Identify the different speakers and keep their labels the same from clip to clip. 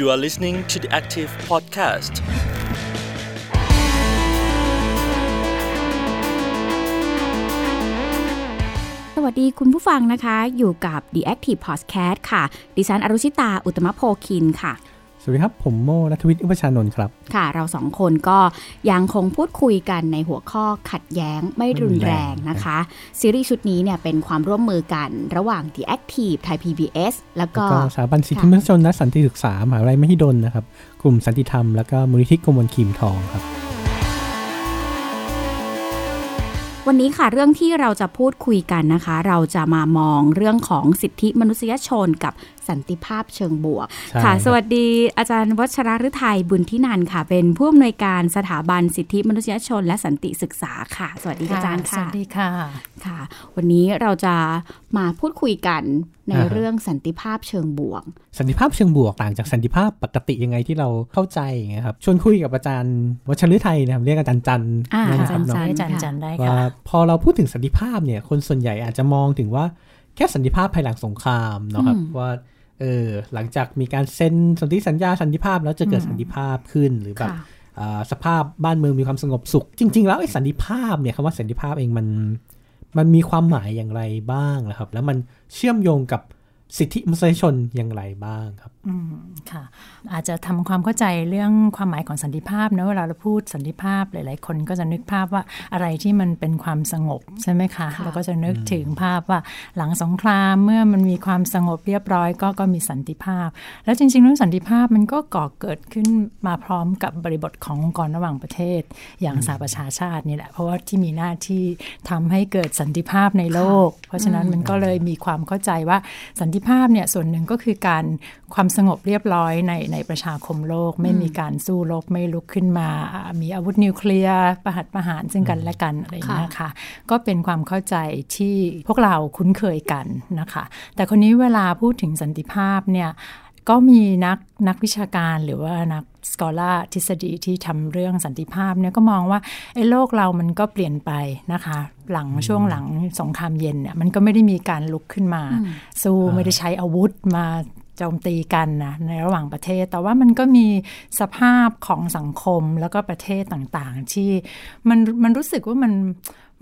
Speaker 1: You are listening to the Active Podcast.
Speaker 2: สวัสดีคุณผู้ฟังนะคะ อยู่กับ The Active Podcast ค่ะ ดิฉันอรุชิตา อุตมะโพคินค่ะ
Speaker 3: สวัสดีครับ ผมโมนัทวิทย์อุปชานนท์ครับ
Speaker 2: ค่ะ เราสองคนก็ยังคงพูดคุยกันในหัวข้อขัดแย้งไม่รุนแรงนะคะ ซีรีส์ชุดนี้เนี่ยเป็นความร่วมมือกันระหว่าง The Active ไทย PBS แล้ว
Speaker 3: แล้ว
Speaker 2: ก็
Speaker 3: ก็สถาบันสิทธิมนุษยชนและสันติศึกษามหาวิทยาลัยมหิดลนะครับ กลุ่มสันติธรรมแล้วก็มูลนิธิกรมลคีมทองครับ
Speaker 2: วันนี้ค่ะเรื่องที่เราจะพูดคุยกันนะคะ เราจะมามองเรื่องของสิทธิมนุษยชนกับสันติภาพเชิงบวก
Speaker 3: ใช่
Speaker 2: ค่ะ
Speaker 3: ครับ
Speaker 2: สวัสดีอาจารย์วัชรฤทัยบุญทินันท์ค่ะ เป็นผู้อำนวยการสถาบันสิทธิมนุษยชน และสันติศึกษาค่ะ สวัสดีอาจารย์
Speaker 4: ส
Speaker 2: ค่ะ
Speaker 4: วัสดีค่ะ
Speaker 2: ค่ะ วันนี้เราจะมาพูดคุยกันใน
Speaker 3: อ่าฮะ
Speaker 2: เรื่องสันติภาพเชิงบวก
Speaker 3: สันติภาพเชิงบวกต่างจากสันติภาพปกติยังไงที่เราเข้าใจอย่างเงี้ยครับ ชวนคุยกับอาจารย์วัชรฤทัยนะครับเรียกอาจารย์จันทร์
Speaker 2: อ่า
Speaker 3: นะ
Speaker 2: อา
Speaker 3: ค
Speaker 2: จา
Speaker 3: รั
Speaker 2: ร
Speaker 3: บ
Speaker 2: ย์
Speaker 3: เนาะ
Speaker 2: จันทร์
Speaker 4: ให้จัน
Speaker 2: ค่ะ
Speaker 4: จันได้
Speaker 3: ว่า
Speaker 4: ค่ะ
Speaker 3: พอเราพูดถึงสันติภาพเนี่ยคนส่วนใหญ่อาจจะมองถึงว่าแค่สันติภาพภายหลังสงครามเนาะครับ
Speaker 2: อืม
Speaker 3: ว่าเออหลังจากมีการเซ็นสนธิสัญญาสันติภาพแล้วจะเกิด
Speaker 4: อืม
Speaker 3: สันติภาพขึ้นหรือแบบ
Speaker 2: ค่ะ
Speaker 3: อ่าสภาพบ้านเมืองมีความสงบสุข จริง ๆ แล้วไอ้สันติภาพเนี่ยคำว่าสันติภาพเองมันมันมีความหมายอย่างไรบ้างนะครับ แล้วมันเชื่อมโยงกับ สิทธิมนุษยชนอย่างไรบ้างครับ
Speaker 4: อืมค่ะ อาจจะทำความเข้าใจเรื่องความหมายของสันติภาพนะเวลาเราพูดสันติภาพหลาย ๆ คนก็จะนึกภาพว่าอะไรที่มันเป็นความสงบใช่ไหมคะ
Speaker 2: ค่ะ
Speaker 4: เราก็จะนึกถึงภาพว่าหลังสงครามเมื่อมันมีความสงบเรียบร้อย ก็ก็มีสันติภาพ แล้วจริง ๆ เรื่องสันติภาพมันก็ก่อเกิดขึ้นมาพร้อมกับบริบทขององค์กรระหว่างประเทศ อย่างสหประชาชาตินี่แหละ เพราะว่าที่มีหน้าที่ทำให้เกิดสันติภาพในโลก เพราะฉะนั้นมันก็เลยมีความเข้าใจว่าสันติภาพเนี่ยส่วนหนึ่งก็คือการความสงบเรียบร้อยในในประชาคมโลก ไม่มีการสู้รบไม่ลุกขึ้นมาอ่ามีอาวุธนิวเคลียร์ประหัตประหารซึ่งกันและกันอะไรอย่างเงี้ยค่ะก็เป็นความเข้าใจที่พวกเราคุ้นเคยกันนะคะ แต่คนนี้เวลาพูดถึงสันติภาพเนี่ย ก็มีนักนักวิชาการหรือว่านักสกอล่าทฤษฎีที่ทำเรื่องสันติภาพเนี่ยก็มองว่าไอ้โลกเรามันก็เปลี่ยนไปนะคะ หลังช่วงหลังสงครามเย็นเนี่ยมันก็ไม่ได้มีการลุกขึ้นมา สู้ไม่ได้ใช้อาวุธมาโจมตีกันนะในระหว่างประเทศ แต่ว่ามันก็มีสภาพของสังคมแล้วก็ประเทศต่างๆ ที่มันมันรู้สึกว่ามัน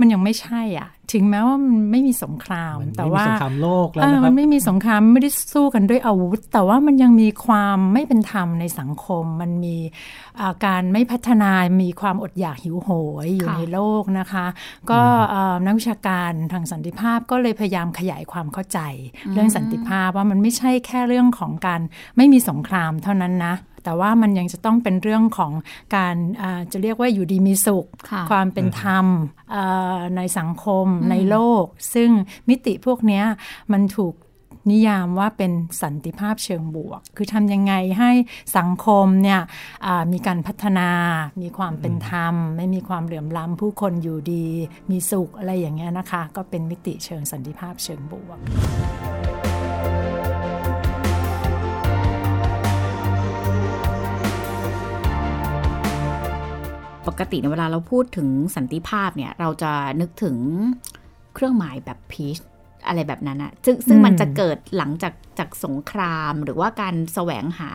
Speaker 4: มันยังไม่ใช่อะ ถึงแม้ว่ามันไม่มีสงคราม
Speaker 3: มัน
Speaker 4: แต่
Speaker 3: ไม่มี
Speaker 4: ว่า
Speaker 3: สงครามโลกแล้ว
Speaker 4: เออ
Speaker 3: นะค
Speaker 4: มั
Speaker 3: รับ
Speaker 4: นไม่มีสงครามไม่ได้สู้กันด้วยอาวุธ แต่ว่ามันยังมีความไม่เป็นธรรมในสังคม มันมีอ่าการไม่พัฒนามีความอดอยากหิวโหยอยู่
Speaker 2: ค่ะ
Speaker 4: ในโลกนะคะ ก็เอ่อนักวิชาการทางสันติภาพก็เลยพยายามขยายความเข้าใจ เรื่องสันติภาพว่ามันไม่ใช่แค่เรื่องของการไม่มีสงครามเท่านั้นนะ แต่ว่ามันยังจะต้องเป็นเรื่องของการอ่าจะเรียกว่าอยู่ดีมีสุข
Speaker 2: ค่ะ
Speaker 4: ความเป็นธรรมเอ่อในสังคมในโลก ซึ่งมิติพวกเนี้ยมันถูกนิยามว่าเป็นสันติภาพเชิงบวก คือทำยังไงให้สังคมเนี่ยอ่ามีการพัฒนา มีความเป็นธรรม ไม่มีความเหลื่อมล้ำผู้คนอยู่ดี มีสุขอะไรอย่างเงี้ยนะคะ ก็เป็นมิติเชิงสันติภาพเชิงบวก
Speaker 2: ปกติเนี่ยเวลาเราพูดถึงสันติภาพเนี่ยเราจะนึกถึงเครื่องหมายแบบพีชอะไรแบบนั้นอะซึ่งซึ่ง
Speaker 4: อืม
Speaker 2: มันจะเกิดหลังจาก จากสงคราม หรือว่าการแสวงหา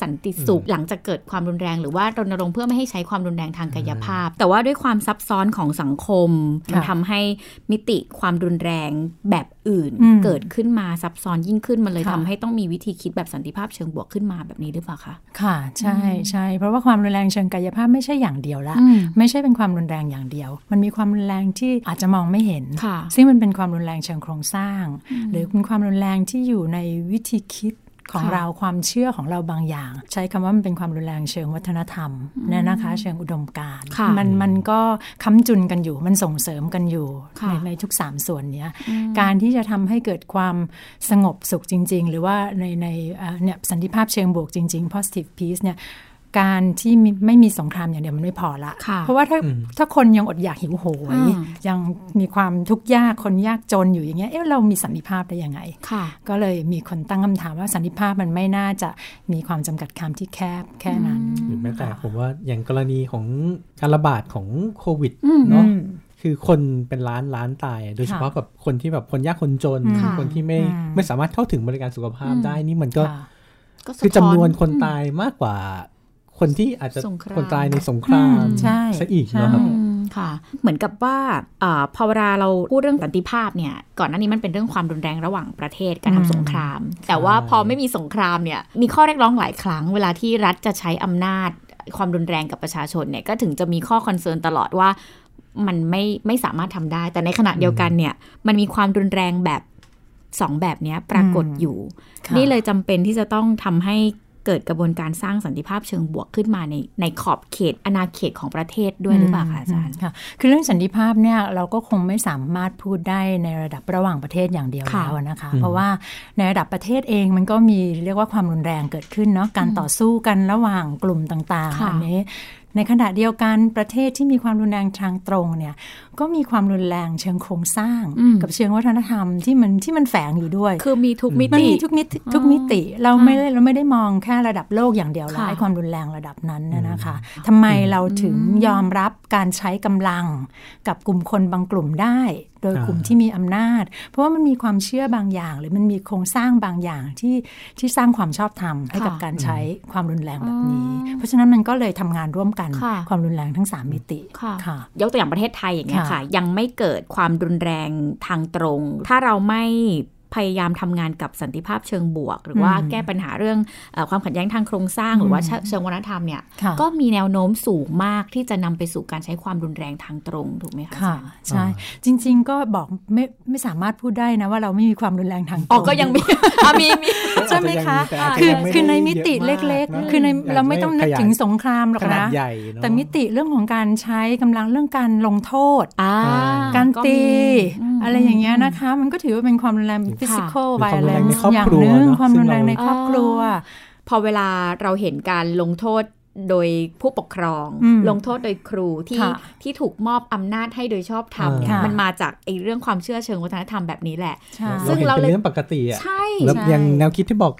Speaker 2: สันติสุข หลังจากเกิดความรุนแรง หรือว่ารณรงค์เพื่อไม่ให้ใช้ความรุนแรงทางกายภาพ แต่ว่าด้วยความซับซ้อนของสังคมมันทำให้มิติความรุนแรงแบบอื่น
Speaker 4: อืม
Speaker 2: เกิดขึ้นมาซับซ้อนยิ่งขึ้นมันเลย
Speaker 4: ค่ะ
Speaker 2: ทำให้ต้องมีวิธีคิดแบบสันติภาพเชิงบวกขึ้นมาแบบนี้หรือเปล่าคะ
Speaker 4: ค่ะใช่ใช่เพราะว่าความรุนแรงเชิงกายภาพไม่ใช่อย่างเดียวละ
Speaker 2: อืม
Speaker 4: ไม่ใช่เป็นความรุนแรงอย่างเดียว มันมีความรุนแรงที่อาจจะมองไม่เห็น
Speaker 2: ค่ะ
Speaker 4: ซึ่งมันเป็นความรุนแรงเชิงโครงสร้าง หรือเป็นความรุนแรงที่อยู่ในวิธีคิดของ
Speaker 2: ค่ะ
Speaker 4: เราความเชื่อของเราบางอย่าง ใช้คำว่ามันเป็นความรุนแรงเชิงวัฒนธรรมเนี่ยนะคะ เชิงอุดมการณ์
Speaker 2: ค่ะ
Speaker 4: มันมันก็ค้ำจุนกันอยู่มันส่งเสริมกันอยู่
Speaker 2: ค่ะ
Speaker 4: ในในทุกสามส่วนเนี้ยการที่จะทำให้เกิดความสงบสุขจริง ๆ หรือว่าในในเอ่อเนี่ยสันติภาพเชิงบวกจริง ๆ positive peace เนี่ย การที่มีไม่มีสงครามอย่างเดียวมันไม่พอละ
Speaker 2: ค่ะ
Speaker 4: เพราะว่าถ้าถ้าคนยังอดอยากหิวโหย
Speaker 2: อืม
Speaker 4: ยังมีความทุกข์ยากคนยากจนอยู่อย่างเงี้ยเอ๊ะเรามีสันติภาพได้ยังไง
Speaker 2: ค่ะ
Speaker 4: ก็เลยมีคนตั้งคำถามว่าสันติภาพมันไม่น่าจะมีความจำกัดความที่แคบแค่นั้น
Speaker 3: หรือแม้แต่ผมว่าอย่างกรณีของการระบาดของโควิด
Speaker 2: อืม
Speaker 3: เนาะ
Speaker 4: อืม
Speaker 3: คือคนเป็นล้านล้านตาย โดยเฉพาะแบบคนที่แบบคนยากคนจน
Speaker 4: ค่ะ
Speaker 3: คนที่ไม่
Speaker 4: อืม
Speaker 3: ไม่สามารถเข้าถึงบริการสุขภาพ
Speaker 2: อืม
Speaker 3: ได้นี่มันก็
Speaker 4: ค่ะ
Speaker 2: ก็สะ
Speaker 3: คือ
Speaker 2: ท้
Speaker 3: จำนวนคนตายมากกว่า คนที่อาจจะ
Speaker 2: สงคราม
Speaker 3: คนตายในสงคราม
Speaker 4: อืมใช่
Speaker 3: ซะอีก
Speaker 4: ใช่
Speaker 3: นะครับ
Speaker 2: อืมค่ะ เหมือนกับว่าอาพอเวลาเราพูดเรื่องสันติภาพเนี่ย ก่อนหน้านี้มันเป็นเรื่องความรุนแรงระหว่างประเทศการทำสงคราม แต่ว่าพอไม่มีสงครามเนี่ย มีข้อเรียกร้องหลายครั้ง เวลาที่รัฐจะใช้อำนาจความรุนแรงกับประชาชนเนี่ย ก็ถึงจะมีข้อ concern ตลอดว่ามันไม่ไม่สามารถทำได้ แต่ในขณะเดียวกันเนี่ย มันมีความรุนแรงแบบสองแบบเนี้ยปรากฏอยู่
Speaker 4: ค่ะ
Speaker 2: นี่เลยจำเป็นที่จะต้องทำให้ เกิดกระบวนการสร้างสันติภาพเชิงบวกขึ้นมาในในขอบเขตอาณาเขตของประเทศด้วยหรือเปล่าคะอาจารย์
Speaker 4: ค่ะคือเรื่องสันติภาพเนี่ยเราก็คงไม่สามารถพูดได้ในระดับระหว่างประเทศอย่างเดียว
Speaker 2: ค่ะ
Speaker 4: แล้วนะคะ เพราะว่าในระดับประเทศเองมันก็มีเรียกว่าความรุนแรงเกิดขึ้นเนาะการต่อสู้กันระหว่างกลุ่มต่างๆ
Speaker 2: ค่ะ
Speaker 4: อันนี้ ในขณะเดียวกันประเทศที่มีความรุนแรงทางตรงเนี่ยก็มีความรุนแรงเชิงโครงสร้าง กับเชิงวัฒนธรรมที่มันที่มันแฝงอยู่ด้วย
Speaker 2: คือมีทุกมิ
Speaker 4: มัน
Speaker 2: ติ
Speaker 4: มีทุกมิติทุกมิติเราไม่ได้เราไม่ได้มองแค่ระดับโลกอย่างเดียวแล้ว
Speaker 2: ค่ะ
Speaker 4: ไอ้ความรุนแรงระดับนั้นน่ะนะคะทำไมเราถึงยอมรับการใช้กำลังกับกลุ่มคนบางกลุ่มได้ โดย
Speaker 3: อ่าก
Speaker 4: ลุ่มที่มีอำนาจ เพราะว่ามันมีความเชื่อบางอย่าง หรือมันมีโครงสร้างบางอย่างที่ที่สร้างความชอบธรรมให้กับ
Speaker 2: ค่ะ
Speaker 4: การใช้ความรุนแรงแบบนี้ เพราะฉะนั้นมันก็เลยทำงานร่วมกัน
Speaker 2: ค่ะ
Speaker 4: ความรุนแรงทั้งสามมิติ
Speaker 2: ค่ะ
Speaker 4: ค่ะ
Speaker 2: ยกตัวอย่างประเทศไทยอย่างเงี้ย
Speaker 4: ค่ะ
Speaker 2: ค่ะ ยังไม่เกิดความรุนแรงทางตรง ถ้าเราไม่ พยายามทำงานกับสันติภาพเชิงบวก หรือว่า
Speaker 4: อืม
Speaker 2: แก้ปัญหาเรื่องเออความขัดแย้งทางโครงสร้าง หรือว่าเชิเชิงวัฒนธรรมเนี่ย
Speaker 4: ค่ะ
Speaker 2: ก็มีแนวโน้มสูงมากที่จะนำไปสู่การใช้ความรุนแรงทางตรงถูกไหมคะอา
Speaker 4: ค่ะ
Speaker 2: จารย์
Speaker 4: ใช่จริง ๆ ก็บอกไม่ไม่สามารถพูดได้นะว่าเราไม่มีความรุนแรงทางตรง
Speaker 2: อ๋อก็ยังมีอะมีมี
Speaker 4: ใช่ไหมคะ
Speaker 3: แต่อาจจะ
Speaker 4: คือ
Speaker 3: ยังไม่
Speaker 4: คือใน
Speaker 3: ได้
Speaker 4: มิติ
Speaker 3: เยอะ
Speaker 4: เมา
Speaker 3: ก
Speaker 4: ล็ก
Speaker 3: นะ
Speaker 4: ๆคือใน
Speaker 3: ยัง
Speaker 4: เราไม่ต้องนึก
Speaker 3: ขยาย
Speaker 4: ถึงสงครามหรอก
Speaker 3: ขนาด
Speaker 4: นะ
Speaker 3: ใหญ่เนอะ
Speaker 4: แต่มิติเรื่องของการใช้กำลังเรื่องการลงโทษ
Speaker 2: อ่า
Speaker 4: การ
Speaker 2: ก็
Speaker 4: ตี
Speaker 2: มีม
Speaker 4: อะไรอย่างเงี้ยนะคะ มันก็ถือว่าเป็นความรุนแรง physical
Speaker 3: หรือความรุนแรงใน
Speaker 4: violence
Speaker 3: ครอบ
Speaker 4: อย่าง
Speaker 3: ครัว
Speaker 4: หนึ่ง
Speaker 3: เนอะ
Speaker 4: ความรุนแรง
Speaker 3: ซึ่งเรา
Speaker 4: ในครอบครัว
Speaker 2: พอเวลาเราเห็นการลงโทษโดยผู้ปกครอง
Speaker 4: อืม
Speaker 2: ลงโทษโดยครูที่
Speaker 4: ค่ะ
Speaker 2: ที่ถูกมอบอำนาจให้โดยชอบธรรมเนี่ย
Speaker 4: ค่ะ
Speaker 2: มันมาจากไอ้เรื่องความเชื่อเชิงวัฒนธรรมแบบนี้แหละ
Speaker 4: ใช่
Speaker 2: ซึ่
Speaker 3: เรา
Speaker 2: ง
Speaker 3: เห็น
Speaker 2: เรา
Speaker 3: เป็น
Speaker 2: เลย
Speaker 3: เรื่องปกติอะ
Speaker 2: ใช่
Speaker 3: แล้ว
Speaker 4: ใช่
Speaker 3: อย่างแนวคิดที่บอก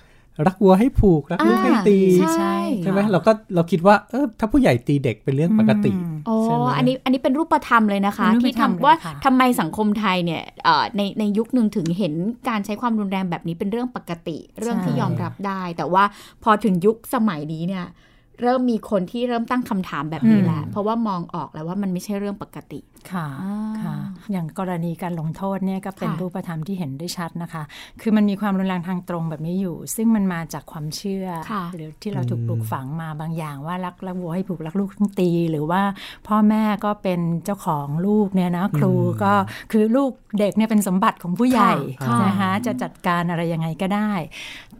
Speaker 3: รักวัวให้ผูก รักลูกให้ตี
Speaker 2: ใช่
Speaker 4: ใช่
Speaker 3: ใช่ไหมเราก็เราคิดว่าเออถ้าผู้ใหญ่ตีเด็กเป็นเรื่องปกติ
Speaker 4: อืม
Speaker 2: โอ้
Speaker 3: ใช่ไหม
Speaker 2: อันนี้อันนี้เป็นรูปธรรมเลยนะคะ
Speaker 4: เป็นรูป
Speaker 2: ที่
Speaker 4: ธรรม
Speaker 2: ทำว่า
Speaker 4: เลยค่ะ
Speaker 2: ทำไมสังคมไทยเนี่ยเอ่อในในยุคหนึ่งถึงเห็นการใช้ความรุนแรงแบบนี้เป็นเรื่องปกติ เรื่องที่ยอมรับได้ แต่ว่าพอถึงยุคสมัยนี้เนี่ย เริ่มมีคนที่เริ่มตั้งคำถามแบบนี้แหละเพราะว่ามองออกแล้วว่ามันไม่ใช่เรื่องปกติ
Speaker 4: ค่ะ
Speaker 2: อ่า
Speaker 4: ค่ะ อย่างกรณีการลงโทษเนี่ยก็เป็น
Speaker 2: ค่ะ
Speaker 4: รูปธรรมที่เห็นได้ชัดนะคะ คือมันมีความรุนแรงทางตรงแบบนี้อยู่ ซึ่งมันมาจากความเชื่อ
Speaker 2: ค่ะ
Speaker 4: หรือที่เราถูกปลูกฝังมาบางอย่างว่ารักรักวัวให้ผูกรักลูกต้องตี หรือว่าพ่อแม่ก็เป็นเจ้าของลูกเนี่ยนะครูก็คือลูกเด็กเนี่ยเป็นสมบัติของผู้ใหญ่
Speaker 2: ค่ะ
Speaker 4: นะคะจะจัดการอะไรยังไงก็ได้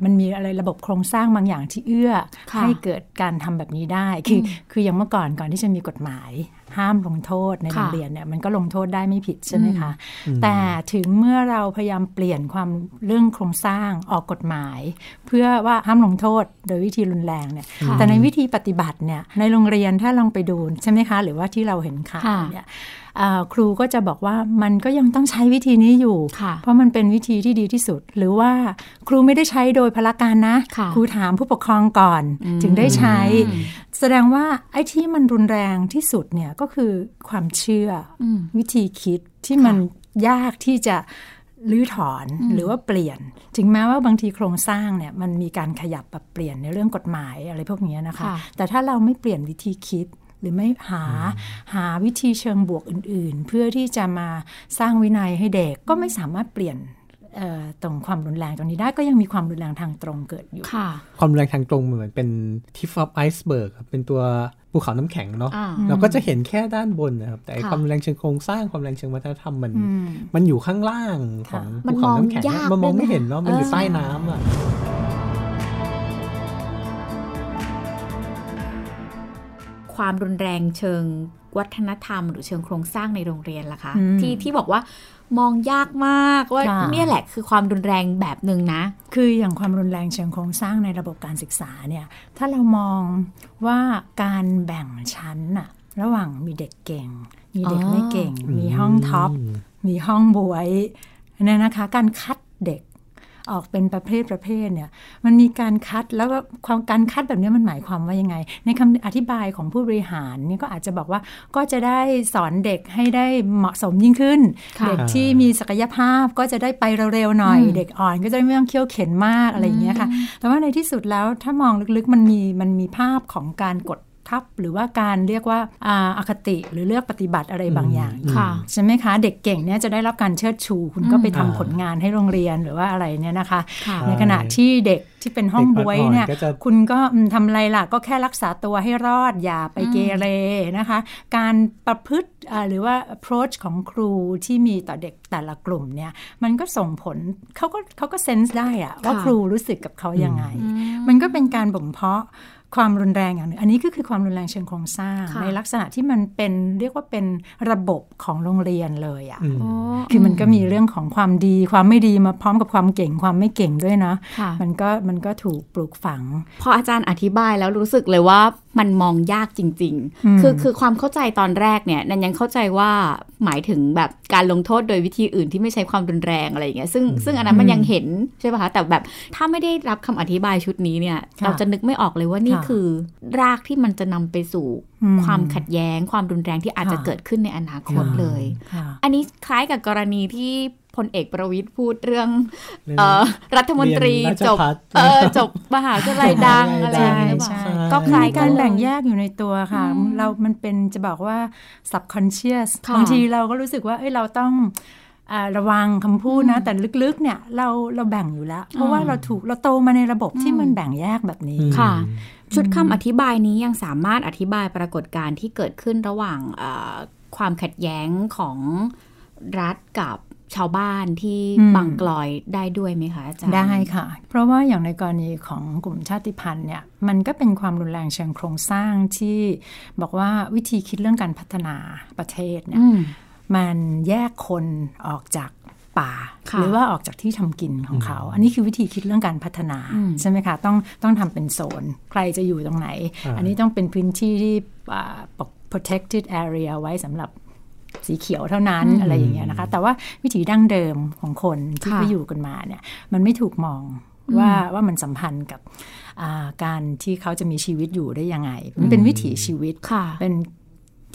Speaker 4: มันมีอะไรระบบโครงสร้างบางอย่างที่เอื้อ
Speaker 2: ค่ะ
Speaker 4: ให้เกิดการทำแบบนี้ได้ คืออคืออย่างเมื่อก่อนก่อนที่จะมีกฎหมายห้ามลงโทษในโรง
Speaker 2: ค่ะ
Speaker 4: เรียนเนี่ยมันก็ลงโทษได้ไม่ผิดใช่ไหมคะ แต่ถึงเมื่อเราพยายามเปลี่ยนความเรื่องโครงสร้างออกกฎหมาย เพื่อว่าห้ามลงโทษโดยวิธีรุนแรงเนี่ย
Speaker 2: ค่ะ
Speaker 4: แต่ในวิธีปฏิบัติเนี่ยในโรงเรียนถ้าลองไปดูใช่ไหมคะ หรือว่าที่เราเห็นข่าว
Speaker 2: ค่ะ
Speaker 4: เนี่ยเอ่อ ครูก็จะบอกว่ามันก็ยังต้องใช้วิธีนี้อยู่
Speaker 2: ค่ะ
Speaker 4: เพราะมันเป็นวิธีที่ดีที่สุด หรือว่าครูไม่ได้ใช้โดยพละการนะ
Speaker 2: ค่ะ
Speaker 4: ครูถามผู้ปกครองก่อน ถึงได้ใช้ แสดงว่าไอ้ที่มันรุนแรงที่สุดเนี่ยก็คือความเชื่ออ
Speaker 2: ม
Speaker 4: วิธีคิดที่มันยากที่จะลื้อถอนหรือว่าเปลี่ยน ถึงแม้ว่าบางทีโครงสร้างเนี่ยมันมีการขยับปรับเปลี่ยนในเรื่องกฎหมายอะไรพวกนี้นะคะ
Speaker 2: ค่ะ
Speaker 4: แต่ถ้าเราไม่เปลี่ยนวิธีคิด หรือไม่หาหาวิธีเชิงบวกอื่น ๆ เพื่อที่จะมาสร้างวินัยให้เด็กก็ไม่สามารถเปลี่ยนเอ่อตรงความรุนแรงตรงนี้ได้ก็ยังมีความรุนแรงทางตรงเกิดอยู่
Speaker 2: ค่ะ
Speaker 3: ความรุนแรงทางตรงเหมือนเป็นทิฟอ f ไอซ์เบิร์กเป็นตัวภูเขาน้ำแข็งเนาะ
Speaker 2: อ่า
Speaker 3: เราก็จะเห็นแค่ด้านบนนะครับ แต่ไอ้
Speaker 2: ค่ะ
Speaker 3: ความรุนแรงเชิงโครงสร้างความรุนแรงเชิงวัฒนธรรมมัน
Speaker 4: อืม
Speaker 3: มันอยู่ข้างล่างของ
Speaker 2: มัน
Speaker 3: ภูเขาน้ำแข็ง
Speaker 2: มองยาก
Speaker 3: มันมอง
Speaker 2: ด้วยนะ
Speaker 3: ไม่เห็นเนาะมันอยู่
Speaker 2: เออ
Speaker 3: ใต้น้ำอะ
Speaker 2: ความรุนแรงเชิงวัฒนธรรม หรือเชิงโครงสร้างในโรงเรียนล่ะคะ
Speaker 4: อืม
Speaker 2: ที่ที่บอกว่ามองยากมากว่า
Speaker 4: ค่ะ
Speaker 2: เนี่ยแหละคือความรุนแรงแบบหนึ่งนะ
Speaker 4: คืออย่างความรุนแรงเชิงโครงสร้างในระบบการศึกษาเนี่ยถ้าเรามองว่าการแบ่งชั้นน่ะระหว่างมีเด็กเก่ง มีเด็ก
Speaker 2: อ๋อ
Speaker 4: ไม่เก่ง มีห้องท็อปมีห้องบวยเนี่ยนะคะ การคัดเด็ก ออกเป็นประเภทประเภทเนี่ยมันมีการคัดแล้วก็ความการคัดแบบนี้มันหมายความว่ายังไง ในคำอธิบายของผู้บริหารเนี่ยก็อาจจะบอกว่าก็จะได้สอนเด็กให้ได้เหมาะสมยิ่งขึ้น
Speaker 2: ค่ะ
Speaker 4: เด็กที่มีศักยภาพก็จะได้ไปเร็วๆหน่อย เด็กอ่อนก็จะไม่ต้องเคี่ยวเข็นมากอะไรอย่างเงี้ยค่ะ แต่ว่าในที่สุดแล้วถ้ามองลึกๆมันมีมันมีภาพของการกด ทับหรือว่าการเรียกว่าอาอคติหรือเลือกปฏิบัติอะไรบางอย่าง
Speaker 2: ค่ะ
Speaker 4: ใช่ไหมคะ เด็กเก่งเนี่ยจะได้รับการเชิดชู คุณก็ไปทำ
Speaker 3: อ่า
Speaker 4: ผลงานให้โรงเรียนหรือว่าอะไรเนี่ยนะคะ
Speaker 2: ค่ะ
Speaker 4: ในขณะที่เด็กที่เป็นห้องบวยเนี่ย
Speaker 3: เด็กอ่อนๆก็จะ
Speaker 4: คุณก็อืมทำอะไรล่ะก็แค่รักษาตัวให้รอดอย่าไปเกเรนะคะ การประพฤติอ่าหรือว่า approach ของครูที่มีต่อเด็กแต่ละกลุ่มเนี่ยมันก็ส่งผลเขาก็เขาก็เซนส์ได้อะว่า
Speaker 2: ค่ะ
Speaker 4: ครูรู้สึกกับเขายังไง มันก็เป็นการบ่มเพาะ ความรุนแรงอย่างหนึ่งอันนี้ก็คือความรุนแรงเชิงโครงสร้าง
Speaker 2: ค่ะ
Speaker 4: ในลักษณะที่มันเป็นเรียกว่าเป็นระบบของโรงเรียนเลยอะ
Speaker 3: อืม
Speaker 2: โอ้
Speaker 4: คือมันก็มีเรื่องของความดีความไม่ดีมาพร้อมกับความเก่งความไม่เก่งด้วยเนาะ
Speaker 2: ค่ะ
Speaker 4: มันก็มันก็ถูกปลูกฝัง
Speaker 2: พออาจารย์อธิบายแล้วรู้สึกเลยว่า มันมองยากจริง
Speaker 4: อืม
Speaker 2: ๆคือคือความเข้าใจตอนแรกเนี่ยนันยังเข้าใจว่าหมายถึงแบบการลงโทษโดยวิธีอื่นที่ไม่ใช้ความรุนแรงอะไรอย่างเงี้ยซึ่งซึ่งอันนั้นมันยังเห็นใช่ป่ะคะแต่แบบถ้าไม่ได้รับคำอธิบายชุดนี้เนี่ย
Speaker 4: ค่ะ
Speaker 2: เราจะนึกไม่ออกเลยว่านี่
Speaker 4: ค่ะ
Speaker 2: คือ รากที่มันจะนำไปสู่
Speaker 4: อืม
Speaker 2: ความขัดแย้ง ความรุนแรงที่อาจจะ
Speaker 4: ค่ะ
Speaker 2: เกิดขึ้นในอนาคตเลย
Speaker 4: ค่ะ
Speaker 2: อันนี้คล้ายกับกรณีที่ พลเอกประวิตยพูดเรื่อง
Speaker 3: เรื่อง
Speaker 2: เอ่อรัฐมนตรี
Speaker 3: เรียนราช
Speaker 2: จบ
Speaker 3: ภัฏ
Speaker 2: เออจบมหาวิทยาลัยดังอะไรอย่างเงี้ยหรือเปล่า
Speaker 4: ใช่
Speaker 2: ก็คล้าย
Speaker 4: มี
Speaker 2: กั
Speaker 4: กานร
Speaker 2: เลย
Speaker 4: แบ่งแยกอยู่ในตัวค่ะ เรา มันเป็นจะบอกว่า subconscious
Speaker 2: ค่ะ
Speaker 4: บางทีเราก็รู้สึกว่าเอ้ยเราต้องอ่าระวังคำพูดนะ แต่ลึกๆเนี่ยเราเราแบ่งอยู่แล้ว เพราะว่าเราถูกเราโตมาในระบบที่มันแบ่งแยกแบบนี้
Speaker 2: ค่ะ ชุดคำอธิบายนี้ยังสามารถอธิบายปรากฏการณ์ที่เกิดขึ้นระหว่างเอ่อความขัดแย้งของรัฐกับ ชาวบ้านที่
Speaker 4: อืม
Speaker 2: บางกลอยได้ด้วยไหมคะอาจารย์
Speaker 4: ได้ค่ะ เพราะว่าอย่างในกรณีของกลุ่มชาติพันธุ์เนี่ยมันก็เป็นความรุนแรงเชิงโครงสร้างที่บอกว่าวิธีคิดเรื่องการพัฒนาประเทศเนี่ย
Speaker 2: อืม
Speaker 4: มันแยกคนออกจากป่า
Speaker 2: ค่ะ
Speaker 4: หรือว่าออกจากที่ทำกินของเขา อันนี้คือวิธีคิดเรื่องการพัฒนา
Speaker 2: อืม
Speaker 4: ใช่ไหมคะต้องต้องทำเป็นโซน ใครจะอยู่ตรงไหน
Speaker 3: อ่า
Speaker 4: อันนี้ต้องเป็นพื้นที่ที่อ่า protected area ไว้สำหรับ สีเขียวเท่านั้นอะไรอย่างเงี้ยนะคะ แต่ว่าวิถีดั้งเดิมของคนที่
Speaker 2: ค่ะ
Speaker 4: เขาอยู่กันมาเนี่ยมันไม่ถูกมองว่าว่ามันสัมพันธ์กับอ่าการที่เขาจะมีชีวิตอยู่ได้ยังไง มันเป็นวิถีชีวิต
Speaker 2: ค่ะ
Speaker 4: เป็น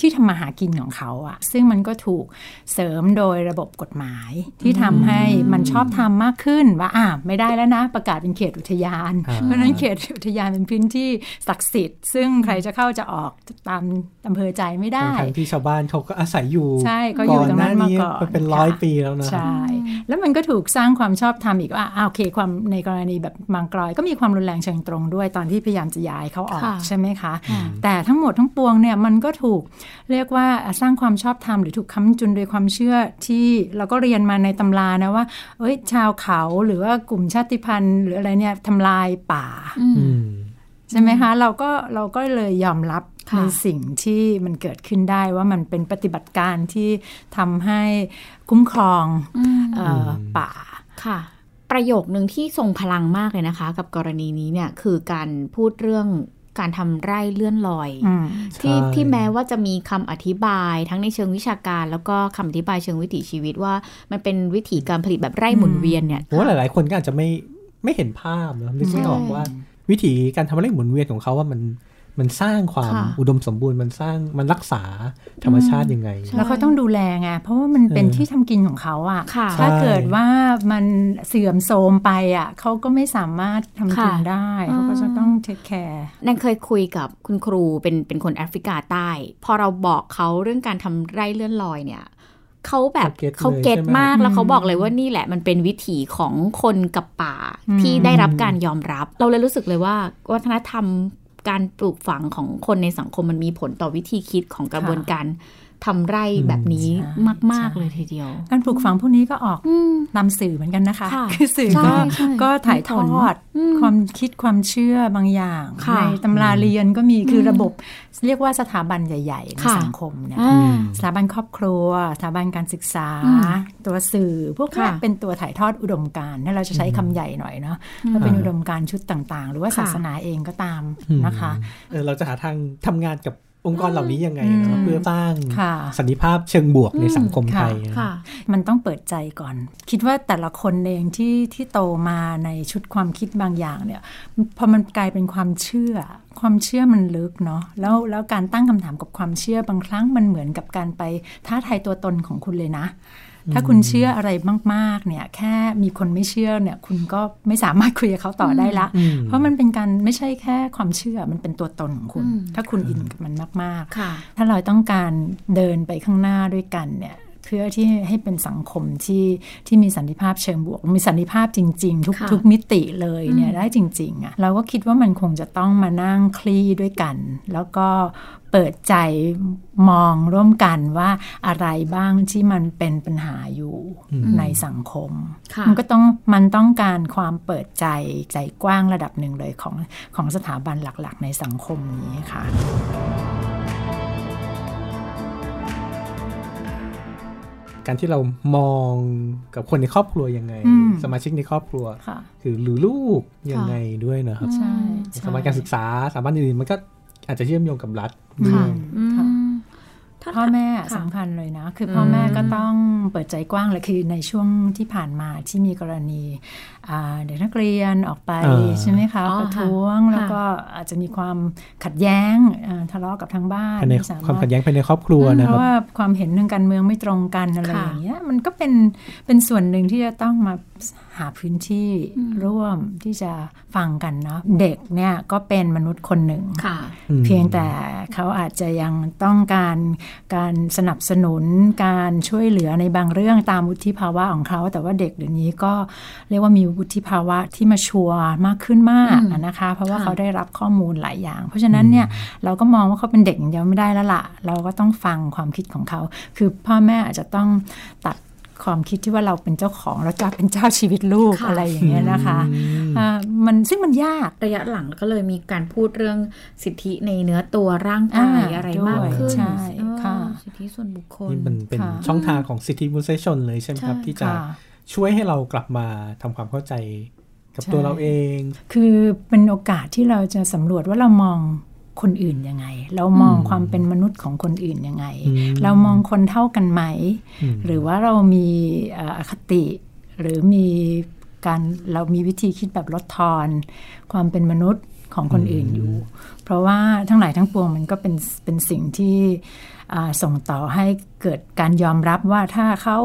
Speaker 4: ที่ทำมาหากินของเขาอะซึ่งมันก็ถูกเสริมโดยระบบกฎหมายที่ทำให้มันชอบทำมากขึ้นว่าอ่าไม่ได้แล้วนะ ประกาศเป็นเขตอุทยาน
Speaker 3: อ่า
Speaker 4: เพราะฉะนั้นเขตอุทยานเป็นพื้นที่ศักดิ์สิทธิ์ ซึ่งใครจะเข้าจะออกตามอำเภอใจไม่ได้
Speaker 3: ทั้งที่ชาวบ้านเขาก็อาศัยอยู่
Speaker 4: ใช่เขาอยู่ตรงนั้นมาก่อน
Speaker 3: มันเป็นร้อย
Speaker 4: ค่ะ
Speaker 3: ปีแล้วนะ
Speaker 4: ใช่แล้วมันก็ถูกสร้างความชอบธรรมอีกว่าอ่าโอเคความในกรณีแบบบางกรอยก็มีความรุนแรงเชิงตรงด้วยตอนที่พยายามจะย้ายเขาออก
Speaker 2: ค่ะ
Speaker 4: ใช่ไหมคะ
Speaker 2: ค่ะ
Speaker 4: แต่ทั้งหมดทั้งปวงเนี่ยมันก็ถูกเรียกว่าสร้างความชอบธรรมหรือถูกค้ำจุนโดยความเชื่อที่เราก็เรียนมาในตำรานะว่า เอ้ย ชาวเขาหรือว่ากลุ่มชาติพันธุ์ หรืออะไรเนี่ยทำลายป่า
Speaker 2: อืม
Speaker 3: อืม
Speaker 4: ใช่ไหมคะ เราก็เราก็เลยยอมรับ
Speaker 2: ค่ะ
Speaker 4: ในสิ่งที่มันเกิดขึ้นได้ว่ามันเป็นปฏิบัติการที่ทำให้คุ้มครองเอ่ออป่า
Speaker 2: ค่ะ ประโยคหนึ่งที่ทรงพลังมากเลยนะคะ กับกรณีนี้เนี่ยคือการพูดเรื่อง การทำไร่เลื่อนลอย
Speaker 4: อืม
Speaker 2: ที่
Speaker 3: ใช่
Speaker 2: ที่แม้ว่าจะมีคำอธิบายทั้งในเชิงวิชาการ แล้วก็คำอธิบายเชิงวิถีชีวิตว่า มันเป็นวิถีการผลิตแบบไร่หมุนเวียนเนี่ย
Speaker 3: ผมว่าหลาย ๆ คนก็อาจจะไม่ไม่เห็นภาพนะไม่ใช่
Speaker 2: ใช่
Speaker 3: ออกว่า วิธีการทำอะไรหมุนเวียนของเขาว่ามัน มันสร้างความ
Speaker 2: ค่ะ
Speaker 3: อุดมสมบูรณ์มันสร้างมันรักษาธรรมชาติยังไง
Speaker 2: ใช่
Speaker 4: แล้วเขาต้องดูแลไงเพราะว่ามันเป็น
Speaker 3: เออ
Speaker 4: ที่ทำกินของเขาอะ
Speaker 2: ค่ะ
Speaker 4: ถ้า
Speaker 3: ใช่
Speaker 4: เกิดว่ามันเสื่อมโทรมไปอะเขาก็ไม่สามารถทำกิน
Speaker 2: ค่ะ
Speaker 4: ได้เขาก็จะต้องเทคแคร์
Speaker 2: นันเคยคุยกับคุณครูเป็นเป็นคนแอฟริกาใต้ พอเราบอกเขาเรื่องการทำไร่เลื่อนลอยเนี่ยเขาแบบ
Speaker 3: เขาเก็ต
Speaker 2: เขา
Speaker 3: เลย
Speaker 2: เก็ต
Speaker 3: ใช่ไหม
Speaker 2: มากแล้วเขาบอกเลยว่านี่แหละมันเป็นวิถีของคนกับป่า
Speaker 4: อืม
Speaker 2: ที่ได้รับการยอมรับ เราเลยรู้สึกเลยว่าวัฒนธรรม การปลูกฝังของคนในสังคมมันมีผลต่อวิธีคิดของกระบวนการ ทำไร่แบบนี้
Speaker 4: ใช่
Speaker 2: มาก
Speaker 4: ใช่
Speaker 2: ๆเลยทีเดียว
Speaker 4: การปลูกฝังพวกนี้ก็ออก
Speaker 2: อืม
Speaker 4: นำสื่อเหมือนกันนะคะ
Speaker 2: ค่ะ
Speaker 4: คือสื่อ
Speaker 2: ใช่
Speaker 4: ก็
Speaker 2: ใช่
Speaker 4: ก็ถ่ายทอด
Speaker 2: อืม
Speaker 4: ความคิดความเชื่อบางอย่าง
Speaker 2: ค่ะ
Speaker 4: ในตำราเรียนก็มีคือระบบ เรียกว่าสถาบันใหญ่ ๆ ใน
Speaker 2: ค่ะ
Speaker 4: สังคมเนี่ย
Speaker 2: อ่า
Speaker 4: สถาบันครอบครัว สถาบันการศึกษา
Speaker 2: อืม
Speaker 4: ตัวสื่อพวกเนี้ย
Speaker 2: ค่ะ
Speaker 4: เป็นตัวถ่ายทอดอุดมการณ์ถ้าเราจะใช้คำใหญ่หน่อยเนาะก็เป็นอุดมการณ์ชุดต่างๆ หรือว่า
Speaker 2: ค่ะ
Speaker 4: ศาสนาเองก็ตาม
Speaker 3: อืม
Speaker 4: นะคะ
Speaker 3: เออเราจะหาทางทำงานกับ องค์กรเหล่านี้ยังไงเนาะ
Speaker 4: อืม
Speaker 3: เพื่อสร้าง
Speaker 4: ค่ะ
Speaker 3: สันติภาพเชิงบวกในสังคมไทยนะ
Speaker 2: ค่ะ
Speaker 4: มันต้องเปิดใจก่อน คิดว่าแต่ละคนเองที่ที่โตมาในชุดความคิดบางอย่างเนี่ยพอมันกลายเป็นความเชื่อ ความเชื่อมันลึกเนาะแล้วแล้วการตั้งคำถามกับความเชื่อบางครั้งมันเหมือนกับการไปท้าทายตัวตนของคุณเลยนะ ถ้าคุณเชื่ออะไรมาก ๆ เนี่ย แค่มีคนไม่เชื่อเนี่ย คุณก็ไม่สามารถคุยกับเขาต่อได้ละ
Speaker 3: อืม
Speaker 4: เพราะมันเป็นการไม่ใช่แค่ความเชื่อมันเป็นตัวตนของคุณ
Speaker 2: อืม
Speaker 4: ถ้าคุณอินกับมันมากๆ
Speaker 2: ค่ะ
Speaker 4: ถ้าเราต้องการเดินไปข้างหน้าด้วยกันเนี่ยเพื่อที่ให้เป็นสังคมที่ที่มีสันติภาพเชิงบวก มีสันติภาพจริง ๆ ทุก
Speaker 2: ค่ะ
Speaker 4: ทุกมิติเลยเนี่ยได้จริงๆอะ่ะเราก็คิดว่ามันคงจะต้องมานั่งคลี่ด้วยกัน แล้วก็เปิดใจมองร่วมกันว่าอะไรบ้างที่มันเป็นปัญหาอยู่ในสังคม
Speaker 2: ค่ะ
Speaker 4: มันก็ต้องมันต้องการความเปิดใจใจกว้างระดับหนึ่งเลยของของสถาบันหลักๆ ในสังคมนี้ค่ะ
Speaker 3: การที่เรามองกับคนในครอบครัวยังไง
Speaker 4: อืม
Speaker 3: สมาชิกในครอบครัว
Speaker 4: ค่ะ
Speaker 3: คือหรือลูกยังไงด้วยนะครับ
Speaker 4: ใช่
Speaker 3: สถาบันการศึกษาสถาบันอื่นๆมันก็อาจจะเชื่อมโยงกับรัฐด้
Speaker 4: ค่ะ
Speaker 3: วย
Speaker 2: อืม
Speaker 4: ค่ะ
Speaker 2: ถ้า
Speaker 4: พ่อแม่
Speaker 2: ค่ะ
Speaker 4: สำคัญเลยนะ คือพ่อแม่ก็ต้องเปิดใจกว้างเลยคือในช่วงที่ผ่านมาที่มีกรณีอ่าเด็กนักเรียนออกไป
Speaker 3: อ่า
Speaker 4: ใช่ไหมคะ
Speaker 2: อ๋อ
Speaker 4: ประท้วง
Speaker 2: ค่ะ
Speaker 4: แล้วก็อาจจะมีความขัดแย้งอ่าทะเลาะกับทางบ้าน
Speaker 3: ภายใน
Speaker 4: ไสรถ
Speaker 3: ความขัดแย้งภายในครอบครัวนะ
Speaker 4: เพ
Speaker 3: ครับ
Speaker 4: ราะว่าความเห็นทางการเมืองไม่ตรงกันอะไร
Speaker 2: ค่ะ
Speaker 4: อย่างเงี้ยมันก็เป็นเป็นส่วนหนึ่งที่จะต้องมาหาพื้นที่ร่วมที่จะฟังกันเนาะเด็กเนี่ยก็เป็นมนุษย์คนหนึ่ง
Speaker 2: ค่ะ
Speaker 3: อืม
Speaker 4: เพียงแต่เขาอาจจะยังต้องการการสนับสนุนการช่วยเหลือในบางเรื่องตามวุฒิภาวะของเขา แต่ว่าเด็กเดี๋ยวนี้ก็เรียกว่ามีวุฒิภาวะที่มาชัวร์มากขึ้นมาก
Speaker 2: อืม
Speaker 4: นะคะ เพราะว่า
Speaker 2: ค่ะ
Speaker 4: เขาได้รับข้อมูลหลายอย่าง เพราะฉะนั้นเนี่ยเราก็มองว่าเขาเป็นเด็กอย่างเดียวไม่ได้แล้วล่ะ เราก็ต้องฟังความคิดของเขา คือพ่อแม่อาจจะต้องตัด ความคิดที่ว่าเราเป็นเจ้าของแล้วจะเป็นเจ้าชีวิตลูก
Speaker 2: ค่ะ
Speaker 4: อะไรอย่างเงี้ยนะคะอ่ามันซึ่งมันยาก
Speaker 2: ระยะหลังก็เลยมีการพูดเรื่องสิทธิในเนื้อตัวร่างกาย
Speaker 4: อ่า
Speaker 2: อะไร
Speaker 4: ด้วย
Speaker 2: มากขึ้น
Speaker 4: ใช่
Speaker 2: เออ
Speaker 4: ค่ะ
Speaker 2: สิทธิส่วนบุคคล
Speaker 3: นี่มันเป็น
Speaker 4: ค่ะ
Speaker 3: ช่องทางของสิทธิมนุษยชนเลยใช่ไหมครับ
Speaker 2: ใช่
Speaker 3: ที่จะ
Speaker 4: ค่ะ
Speaker 3: ช่วยให้เรากลับมาทำความเข้าใจกับ
Speaker 4: ใช่
Speaker 3: ตัวเราเอง
Speaker 4: คือเป็นโอกาสที่เราจะสำรวจว่าเรามอง คนอื่นยังไง เรามองความเป็นมนุษย์ของคนอื่นยังไง
Speaker 3: อืม
Speaker 4: เรามองคนเท่ากันไหม
Speaker 3: อืม
Speaker 4: หรือว่าเรามีเอ่ออคติหรือมีการเรามีวิธีคิดแบบลดทอน ความเป็นมนุษย์ของคนอื่นอยู่ เพราะว่าทั้งหลายทั้งปวงมันก็เป็นเป็นสิ่งที่อ่าส่งต่อให้เกิดการยอมรับว่าถ้าเขา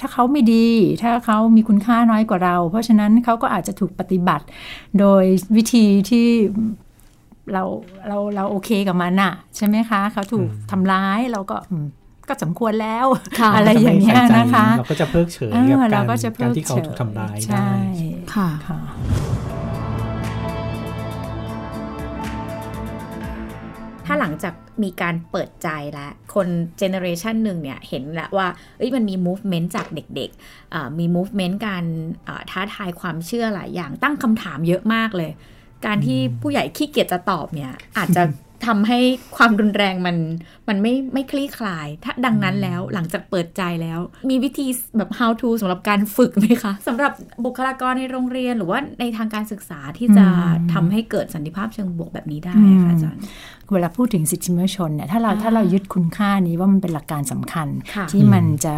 Speaker 4: ถ้าเขาไม่ดี ถ้าเขามีคุณค่าน้อยกว่าเรา เพราะฉะนั้นเขาก็อาจจะถูกปฏิบัติ โดยวิธีที่ เราเราเราโอเคกับมันอะใช่ไหมคะ เขาถูกทำร้ายเราก็อืมก็สมควรแล้ว
Speaker 2: ค่ะ
Speaker 4: อะไรอย่างเงี้ยนะคะ
Speaker 3: เราก็จะเพิกเฉย
Speaker 4: เออ
Speaker 3: กับ
Speaker 4: เรา
Speaker 3: การ
Speaker 4: ก็จะเพิ
Speaker 3: การ
Speaker 4: ก
Speaker 3: ที่เขา
Speaker 4: เฉย
Speaker 3: ถูกทำร้าย
Speaker 4: ใช่
Speaker 3: ได้
Speaker 2: ค่ะ
Speaker 4: ค่ะ
Speaker 2: ถ้าหลังจากมีการเปิดใจแล้ว คนเจเนอเรชันหนึ่งเนี่ยเห็นแล้วว่าเอ้ยมันมี movement จากเด็กๆอ่ามี movement การอ่าท้าทายความเชื่อหลายอย่างตั้งคำถามเยอะมากเลย การที่ผู้ใหญ่ขี้เกียจจะตอบเนี่ย อาจจะ ทำให้ความรุนแรงมันมันไม่ไม่คลี่คลาย ถ้าดังนั้นแล้วหลังจากเปิดใจแล้ว มีวิธีแบบ how to สำหรับการฝึกไหมคะสำหรับบุคลากรในโรงเรียนหรือว่าในทางการศึกษาที่จะ
Speaker 4: อืม
Speaker 2: ทำให้เกิดสันติภาพเชิงบวกแบบนี้ได้อะค่ะอาจารย์
Speaker 4: เวลาพูดถึงสิทธิมนุษยชนเนี่ยถ้าเรา
Speaker 2: อ่า
Speaker 4: ถ้าเรายึดคุณค่านี้ว่ามันเป็นหลักการสำคัญ
Speaker 2: ค่ะ
Speaker 4: ที่มันจะ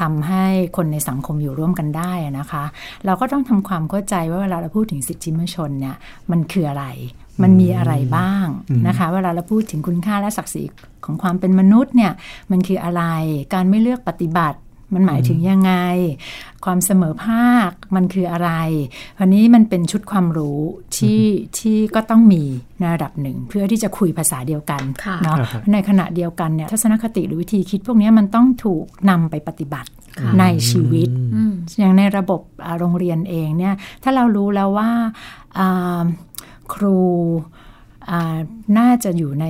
Speaker 4: ทำให้คนในสังคมอยู่ร่วมกันได้อะนะคะ เราก็ต้องทำความเข้าใจว่าเวลาเราพูดถึงสิทธิมนุษยชนเนี่ยมันคืออะไร มันมีอะไรบ้างนะคะ เวลาเราพูดถึงคุณค่าและศักดิ์ศรีของความเป็นมนุษย์เนี่ยมันคืออะไรการไม่เลือกปฏิบัติมันหมายถึงยังไง ความเสมอภาคมันคืออะไร วันนี้มันเป็นชุดความรู้ที่ที่ก็ต้องมีในระดับหนึ่ง เพื่อที่จะคุยภาษาเดียวกัน
Speaker 2: ค่ะ
Speaker 4: เนาะ
Speaker 3: อ่าฮะ
Speaker 4: ในขณะเดียวกันเนี่ยทัศนคติหรือวิธีคิดพวกนี้มันต้องถูกนำไปปฏิบัติ
Speaker 2: ค่ะ
Speaker 4: ในชีวิต
Speaker 2: อืม
Speaker 4: อย่างในระบบอ่าโรงเรียนเองเนี่ยถ้าเรารู้แล้วว่าอ่า ครูอ่าน่าจะอยู่ใน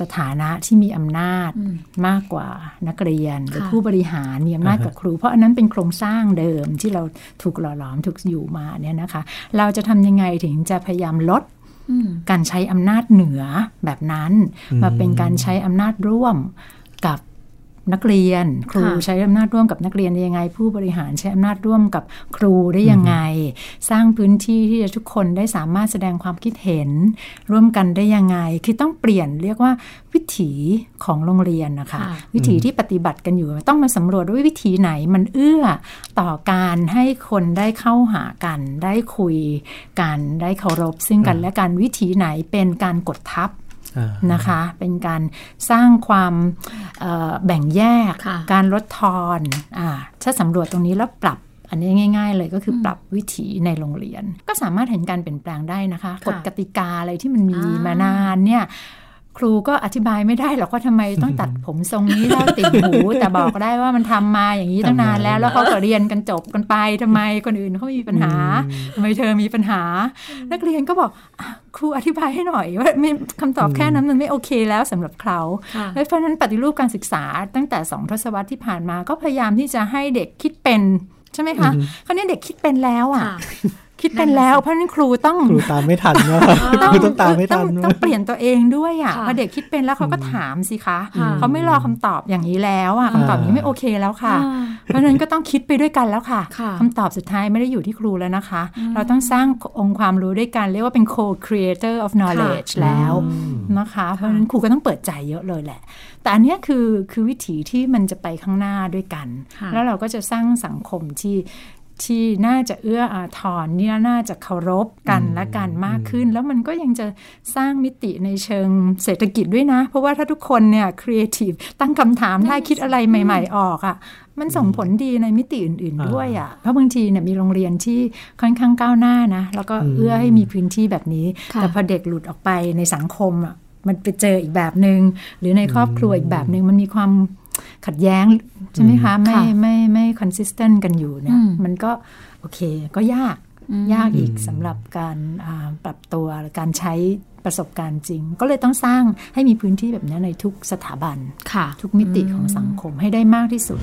Speaker 4: สถานะที่มีอำนาจ
Speaker 2: อืม
Speaker 4: มากกว่านักเรียน หรือ
Speaker 2: ค่ะ
Speaker 4: ผู้บริหารมีอำนาจกับครู เพราะอันนั้นเป็นโครงสร้างเดิมที่เราถูกหล่อหลอมถูกอยู่มาเนี่ยนะคะ เราจะทำยังไงถึงจะพยายามลด
Speaker 2: อืม
Speaker 4: การใช้อำนาจเหนือแบบนั้น มาเป็นการใช้อำนาจร่วมกับ นักเรียน ครู
Speaker 2: ค่ะ
Speaker 4: ใช้อำนาจร่วมกับนักเรียนได้ยังไง ผู้บริหารใช้อำนาจร่วมกับครูได้ยังไง สร้างพื้นที่ที่จะทุกคนได้สามารถแสดงความคิดเห็น ร่วมกันได้ยังไง คือต้องเปลี่ยนเรียกว่าวิถีของโรงเรียนนะคะ
Speaker 2: ค่ะ
Speaker 4: วิถีที่ปฏิบัติกันอยู่ ต้องมาสำรวจว่าวิธีไหนมันเอื้อต่อการให้คนได้เข้าหากัน ได้คุยกันได้เคารพ ซึ่งกันและกันวิถีไหนเป็นการกดทับ
Speaker 3: อ่า
Speaker 4: นะคะ เป็นการสร้างความเอ่อ แบ่งแยก
Speaker 2: ค่ะ
Speaker 4: การลดทอนอ่าถ้าสำรวจตรงนี้แล้วปรับอันนี้ง่าย ๆ เลยก็คืออปรับวิถีในโรงเรียน ก็สามารถเห็นการเปลี่ยนแปลงได้นะคะ
Speaker 2: ค่ะ
Speaker 4: กฎกติกาอะไรที่มันมี
Speaker 2: อ่าม
Speaker 4: มานานเนี่ย ครูก็อธิบายไม่ได้หรอกว่าทำไมต้องตัดผมทรงนี้แล้วติดหู แต่บอกได้ว่ามันทำมาอย่างนี้ตั้งนานแล้ว แล้วเขาก็เรียนกันจบกันไปทำไมคนอื่นเขามีปัญหาทำไมเธอมีปัญหา นักเรียนก็บอกอะครูอธิบายให้หน่อยว่าไม่คำตอบแค่นั้นมันไม่โอเคแล้วสำหรับเขา
Speaker 2: ค่ะ
Speaker 4: เพราะฉะนั้นปฏิรูปการศึกษาตั้งแต่สองทศวรรษที่ผ่านมาก็พยายามที่จะให้เด็กคิดเป็นใช่ไหมคะคราวนี้เด็กคิดเป็นแล้วอะ
Speaker 2: ค่ะ
Speaker 4: คิดเป็นแล้วเพราะฉะนั้นครูต้อง
Speaker 3: ครูตามไม่ทันนะครูต้องตามไม่ทัน
Speaker 4: ต้องต้องเปลี่ยนตัวเองด้วยอะ
Speaker 2: ค่ะ
Speaker 4: พอเด็กคิดเป็นแล้วเขาก็ถามสิคะ
Speaker 2: ค่ะ
Speaker 4: เขาไม่รอคำตอบอย่างนี้แล้วอะคำตอบนี้ไม่โอเคแล้วค่ะ
Speaker 2: อ่า
Speaker 4: เพราะฉะนั้นก็ต้องคิดไปด้วยกันแล้วค่ะ
Speaker 2: ค่ะ
Speaker 4: คำตอบสุดท้ายไม่ได้อยู่ที่ครูแล้วนะคะ เราต้องสร้างองค์ความรู้ด้วยกันเรียกว่าเป็น co-creator of knowledge แล้วนะคะ เพราะฉะนั้นครูก็ต้องเปิดใจเยอะเลยแหละ แต่อันเนี้ยคือคือวิถีที่มันจะไปข้างหน้าด้วยกัน
Speaker 2: ค่ะ
Speaker 4: แล้วเราก็จะสร้างสังคมที่ ที่น่าจะเอื้ออาทรเนี่ยน่าจะเคารพกันและกันมากขึ้น แล้วมันก็ยังจะสร้างมิติในเชิงเศรษฐกิจด้วยนะ เพราะว่าถ้าทุกคนเนี่ยครีเอทีฟตั้งคำถามได้คิดอะไรใหม่ ๆ ออกอะ่ะมันส่งผลดีในมิติอื่น ๆ ด้วยอะ่ะ เพราะบางทีเนี่ยมีโรงเรียนที่ค่อนข้างก้าวหน้านะ แล้วก็เอื้อให้มีพื้นที่แบบนี้
Speaker 2: ค่ะ
Speaker 4: แต่พอเด็กหลุดออกไปในสังคมอะมันไปเจออีกแบบหนึง่งหรือในครอบครัวอีกแบบหนึง่งมันมีความ ขัดแย้งใช่ไหมคะ ไม่
Speaker 2: ค่ะ
Speaker 4: ไม่ไม่ consistent กันอยู่เนี่ย
Speaker 2: อืม
Speaker 4: มันก็โอเคก็ยาก
Speaker 2: อืม
Speaker 4: ยากอีกสำหรับการอ่าปรับตัวหรือการใช้ประสบการณ์จริง ก็เลยต้องสร้างให้มีพื้นที่แบบนี้ในทุกสถาบัน
Speaker 2: ค่ะ
Speaker 4: ทุกมิติของสังคมให้ได้มากที่สุด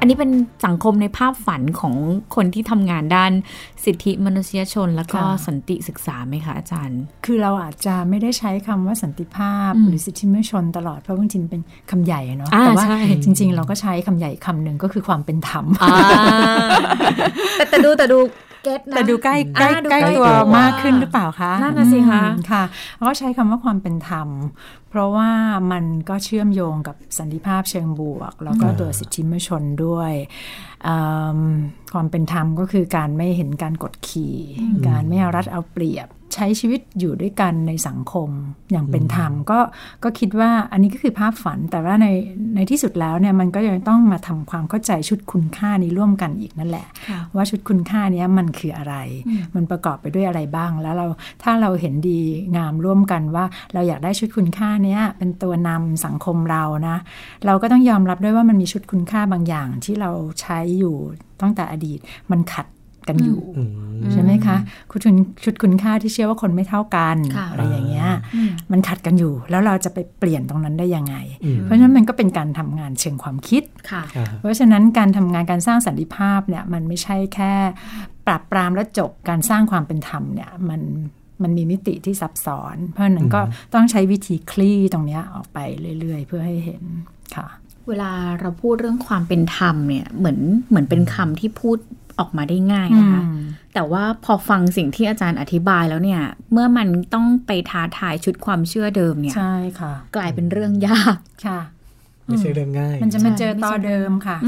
Speaker 2: อันนี้เป็นสังคมในภาพฝันของคนที่ทำงานด้านสิทธิมนุษยชน แล้วก็
Speaker 4: ค่ะ
Speaker 2: สันติศึกษาไหมคะอาจารย์
Speaker 4: คือเราอาจจะไม่ได้ใช้คำว่าสันติภาพ
Speaker 2: อืม
Speaker 4: หรือสิทธิมนุษยชนตลอด เพราะบางทีมันเป็นคำใหญ่อะเนาะ
Speaker 2: อ่า
Speaker 4: แต่ว่า
Speaker 2: ใช่
Speaker 4: จริง ๆ เราก็ใช้คำใหญ่คำหนึ่งก็คือความเป็นธรรม
Speaker 2: อ่าแต่แต่ดูแต่ดูเก็ตนะ
Speaker 4: แต่ดูใกล้ใกล้
Speaker 2: อ่าดู
Speaker 4: ใกล้
Speaker 2: ใกล้
Speaker 4: ตัว
Speaker 2: ตัว
Speaker 4: มากขึ้นหรือเปล่าคะ
Speaker 2: นั่นน่ะสิคะ
Speaker 4: อืมค่ะเราก็ใช้คำว่าความเป็นธรรม เพราะว่ามันก็เชื่อมโยงกับสันติภาพเชิงบวก แล้วก็ตัวสิทธิมนุษยชนด้วยอืมความเป็นธรรมก็คือการไม่เห็นการกดขี่ การไม่เอารัดเอาเปรียบ ใช้ชีวิตอยู่ด้วยกันในสังคมอย่างเป็นธรรมก็ก็คิดว่าอันนี้ก็คือภาพฝันแต่ว่าในในที่สุดแล้วเนี่ยมันก็ยังต้องมาทำความเข้าใจชุดคุณค่านี้ร่วมกันอีกนั่นแหละ
Speaker 2: ค่ะ
Speaker 4: ว่าชุดคุณค่าเนี้ยมันคืออะไร มันประกอบไปด้วยอะไรบ้าง แล้วเราถ้าเราเห็นดีงามร่วมกันว่าเราอยากได้ชุดคุณค่าเนี้ยเป็นตัวนำสังคมเรานะ เราก็ต้องยอมรับด้วยว่ามันมีชุดคุณค่าบางอย่างที่เราใช้อยู่ตั้งแต่อดีตมันขัด กันอยู่
Speaker 3: อืม
Speaker 4: ใช่ไหมคะคุณชุดชุดคุณค่าที่เชื่อว่าคนไม่เท่ากัน
Speaker 2: ค่ะ
Speaker 4: อะไรอย่างเงี้ย
Speaker 2: อืม
Speaker 4: มันขัดกันอยู่ แล้วเราจะไปเปลี่ยนตรงนั้นได้ยังไง
Speaker 3: อืม
Speaker 4: เพราะฉะนั้นมันก็เป็นการทำงานเชิงความคิด
Speaker 2: ค่ะ
Speaker 3: อ่า
Speaker 4: เพราะฉะนั้นการทำงานการสร้างสันติภาพเนี่ยมันไม่ใช่แค่ ปราบปรามแล้วจบการสร้างความเป็นธรรมเนี่ยมันมันมีมิติที่ซับซ้อน เพราะฉะนั้นก็ต้องใช้วิธีคลี่ตรงเนี้ยออกไปเรื่อย ๆ เพื่อให้เห็นค่ะ
Speaker 2: เวลาเราพูดเรื่องความเป็นธรรมเนี่ยเหมือนเหมือนเป็นคำที่พูด ออกมาได้ง่ายนะคะ
Speaker 4: อืม
Speaker 2: แต่ว่าพอฟังสิ่งที่อาจารย์อธิบายแล้วเนี่ย เมื่อมันต้องไปท้าทายชุดความเชื่อเดิมเนี่ย
Speaker 4: ใช่ค่ะ
Speaker 2: กลายเป็นเรื่องยาก
Speaker 4: ค่ะ
Speaker 3: ไม่ใช่เรื่องง่าย
Speaker 4: มันจะมาเจอ
Speaker 2: ใช่
Speaker 4: ต่อ
Speaker 2: ไม่ใช่
Speaker 4: เดิมค่ะ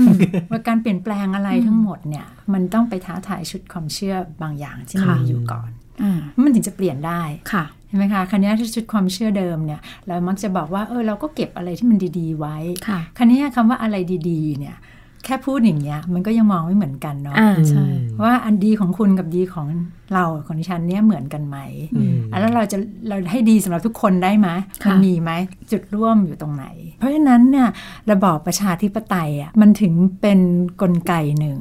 Speaker 4: ว่าการเปลี่ยนแปลงอะไรทั้งหมดเนี่ย มันต้องไปท้าทายชุดความเชื่อบางอย่างที่มัน
Speaker 2: ค่ะ
Speaker 4: มีอยู่ก่อน
Speaker 2: อ่า
Speaker 4: มันถึงจะเปลี่ยนได้
Speaker 2: ค่ะ
Speaker 4: ใช่ไหมคะคันนี้ถ้าชุดความเชื่อเดิมเนี่ยเรามักจะบอกว่าเออเราก็เก็บอะไรที่มันดี ๆ ไว้
Speaker 2: ค่ะ
Speaker 4: คันนี้คำว่าอะไรดี ๆ เนี่ย แค่พูดอย่างเงี้ยมันก็ยังมองไม่เหมือนกันเนาะ
Speaker 2: อ่าใช่
Speaker 4: ว่าอันดีของคุณกับดีของเราของดิฉันเนี่ยเหมือนกันไหม
Speaker 3: อืม
Speaker 4: อะแล้วเราจะเราให้ดีสำหรับทุกคนได้ไหม
Speaker 2: ค่ะ
Speaker 4: มันมีไหมจุดร่วมอยู่ตรงไหน เพราะฉะนั้นเนี่ยระบอบประชาธิปไตยอะมันถึงเป็นกลไกหนึ่ง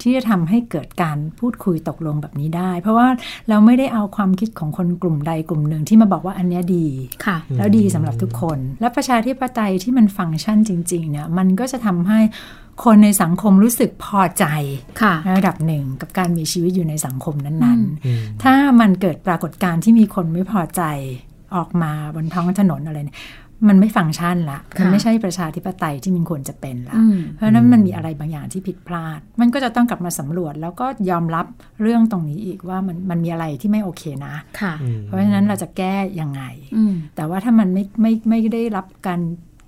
Speaker 4: ที่จะทำให้เกิดการพูดคุยตกลงแบบนี้ได้ เพราะว่าเราไม่ได้เอาความคิดของคนกลุ่มใดกลุ่มหนึ่งที่มาบอกว่าอันเนี้ยดี
Speaker 2: ค่ะ
Speaker 4: แล้วดีสำหรับทุกคน และประชาธิปไตยที่มันฟังก์ชันจริงๆเนี่ยมันก็จะทำให้ คนในสังคมรู้สึกพอใจ
Speaker 2: ค่ะ
Speaker 4: ระดับหนึ่งกับการมีชีวิตอยู่ในสังคมนั้น
Speaker 3: อืม
Speaker 4: ๆถ้ามันเกิดปรากฏการณ์ที่มีคนไม่พอใจออกมาบนท้องถนนอะไรเนี่ยมันไม่ฟังก์ชันละ มันไม่ใช่ประชาธิปไตยที่มันควรจะเป็นละ
Speaker 2: อืม
Speaker 4: เพราะฉะนั้นมันมีอะไรบางอย่างที่ผิดพลาด มันก็จะต้องกลับมาสำรวจ แล้วก็ยอมรับเรื่องตรงนี้อีกว่ามันมันมีอะไรที่ไม่โอเคนะ
Speaker 2: ค่ะ
Speaker 3: อืม
Speaker 4: เพราะฉะนั้นเราจะแก้ยังไง
Speaker 2: อืม
Speaker 4: แต่ว่าถ้ามันไม่ไม่ไม่ได้รับการ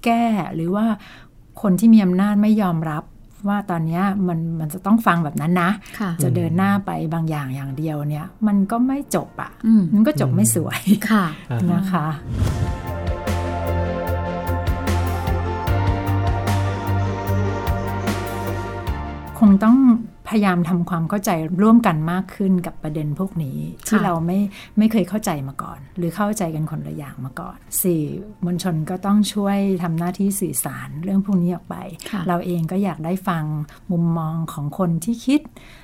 Speaker 4: แก้หรือว่า คนที่มีอำนาจไม่ยอมรับว่าตอนเนี้ยมันมันจะต้องฟังแบบนั้นนะ
Speaker 2: ค่ะ
Speaker 4: จะเดินหน้าไปบางอย่างอย่างเดียวเนี่ย มันก็ไม่จบอะ่ะ
Speaker 2: อืม
Speaker 4: มันก็จบไม่สวย
Speaker 2: ค่ะ
Speaker 3: อ่า
Speaker 4: นะคะคงต้อง พยายามทำความเข้าใจร่วมกันมากขึ้นกับประเด็นพวกนี้ ที่เราไม่ไม่เคยเข้าใจมาก่อน หรือเข้าใจกันคนละอย่างมาก่อนสี่มวลชนก็ต้องช่วยทำหน้าที่สื่อสารเรื่องพวกนี้ออกไป
Speaker 2: ค่ะ
Speaker 4: เราเองก็อยากได้ฟังมุมมองของคนที่คิดเอ่อ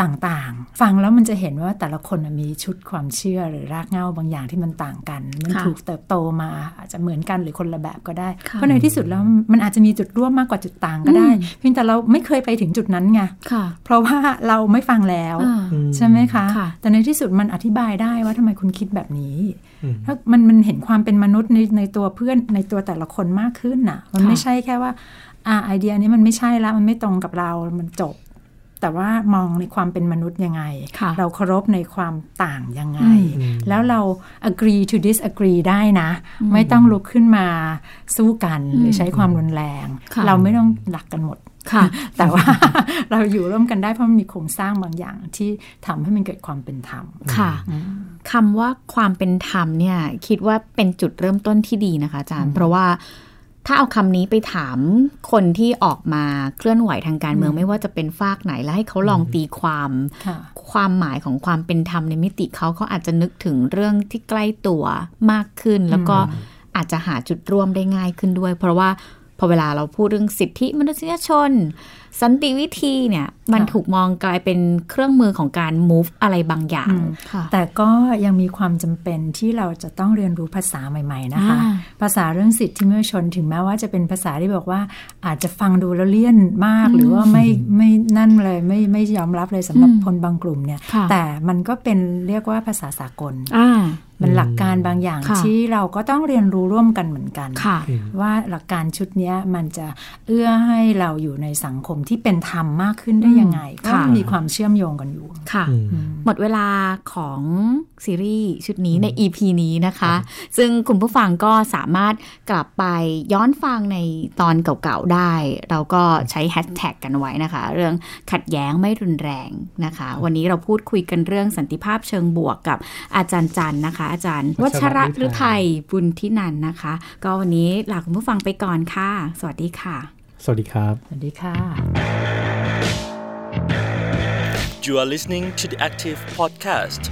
Speaker 4: ต่างๆ ฟังแล้วมันจะเห็นว่าแต่ละคนน่ะมีชุดความเชื่อหรือรากเหง้าบางอย่างที่มันต่างกัน มัน
Speaker 2: ค่ะ
Speaker 4: ถูกเติบโตมาอาจจะเหมือนกันหรือคนละแบบก็ได้
Speaker 2: ค่ะ
Speaker 4: เพราะในที่สุดแล้วมันอาจจะมีจุดร่วมมากกว่าจุดต่างก็ได้
Speaker 2: อืม
Speaker 4: เพียงแต่เราไม่เคยไปถึงจุดนั้นไง
Speaker 2: ค่ะ
Speaker 4: เพราะว่าเราไม่ฟังแล้ว
Speaker 2: อ่า
Speaker 3: อืม
Speaker 4: ใช่ไหมคะ
Speaker 2: ค่ะ
Speaker 4: แต่ในที่สุดมันอธิบายได้ว่าทำไมคุณคิดแบบนี้
Speaker 3: อืม
Speaker 4: ถ้ามันมันเห็นความเป็นมนุษย์ในในตัวเพื่อนในตัวแต่ละคนมากขึ้นน่ะ มัน
Speaker 2: ค่ะ
Speaker 4: ไม่ใช่แค่ว่าอ่าไอเดียนี้มันไม่ใช่แล้วมันไม่ตรงกับเรา มันจบ แต่ว่ามองในความเป็นมนุษย์ยังไง
Speaker 2: ค่ะ
Speaker 4: เราเคารพในความต่างยังไง
Speaker 3: อืม
Speaker 4: แล้วเรา agree to disagree ได้นะ ไม่ต้องลุกขึ้นมาสู้กันหรือใช้ความรุนแรง
Speaker 2: ค่ะ
Speaker 4: เราไม่ต้องหลักกันหมด
Speaker 2: ค่ะ
Speaker 4: แต่ว่าเราอยู่ร่วมกันได้เพราะมันมีโครงสร้างบางอย่างที่ทำให้มันเกิดความเป็นธรรม
Speaker 2: ค่ะคำว่าความเป็นธรรมเนี่ยคิดว่าเป็นจุดเริ่มต้นที่ดีนะคะอาจารย์ เพราะว่า ถ้าเอาคำนี้ไปถามคนที่ออกมาเคลื่อนไหวทางการเมืองไม่ว่าจะเป็นฝากไหนแล้วให้เขาลองตีความ
Speaker 4: ค่ะ
Speaker 2: ความหมายของความเป็นธรรมในมิติเขาเขาอาจจะนึกถึงเรื่องที่ใกล้ตัวมากขึ้น แล้วก็อาจจะหาจุดร่วมได้ง่ายขึ้นด้วย เพราะว่าพอเวลาเราพูดเรื่องสิทธิมนุษยชน สันติวิธีเนี่ย มัน
Speaker 4: ค่ะ
Speaker 2: ถูกมองกลายเป็นเครื่องมือของการ move อะไรบางอย่าง
Speaker 4: อืม
Speaker 2: ค่ะ
Speaker 4: แต่ก็ยังมีความจำเป็นที่เราจะต้องเรียนรู้ภาษาใหม่ ๆ นะคะ
Speaker 2: อ่า
Speaker 4: ภาษาเรื่องสิทธิมนุษยชนถึงแม้ว่าจะเป็นภาษาที่บอกว่าอาจจะฟังดูแล้วเลี่ยนมาก หรือว่าไม่ไม่นั่นเลยไม่ไม่ยอมรับเลยสำหรับ
Speaker 2: อืม
Speaker 4: คนบางกลุ่มเนี่ย
Speaker 2: ค่ะ
Speaker 4: แต่มันก็เป็นเรียกว่าภาษาสากล
Speaker 2: อ่า
Speaker 4: มันหลักการบางอย่าง
Speaker 2: ค่ะ
Speaker 4: ที่เราก็ต้องเรียนรู้ร่วมกันเหมือนกัน
Speaker 2: ค่ะ
Speaker 4: ว่าหลักการชุดเนี้ยมันจะเอื้อให้เราอยู่ในสังคมที่เป็นธรรมมากขึ้นได้ยังไงก็
Speaker 2: ค่ะ
Speaker 4: มีความเชื่อมโยงกันอยู่
Speaker 2: ค่ะ
Speaker 3: อืม
Speaker 2: หมดเวลาของซีรีส์ชุดนี้ใน EP นี้นะคะ ซึ่งคุณผู้ฟังก็สามารถกลับไปย้อนฟังในตอนเก่าๆได้ เราก็ใช้แฮชแท็กกันไว้นะคะ เรื่องขัดแย้งไม่รุนแรงนะคะ วันนี้เราพูดคุยกันเรื่องสันติภาพเชิงบวกกับอาจารย์จันนะคะ อาจารย์วัชระฤทัยบุญทินันนะคะ ก็วันนี้ลาคุณผู้ฟังไปก่อนค่ะ สวัสดีค่ะ
Speaker 3: สวัสดีครับ
Speaker 4: สวัสดีค่ะ
Speaker 1: You are listening to the Active Podcast.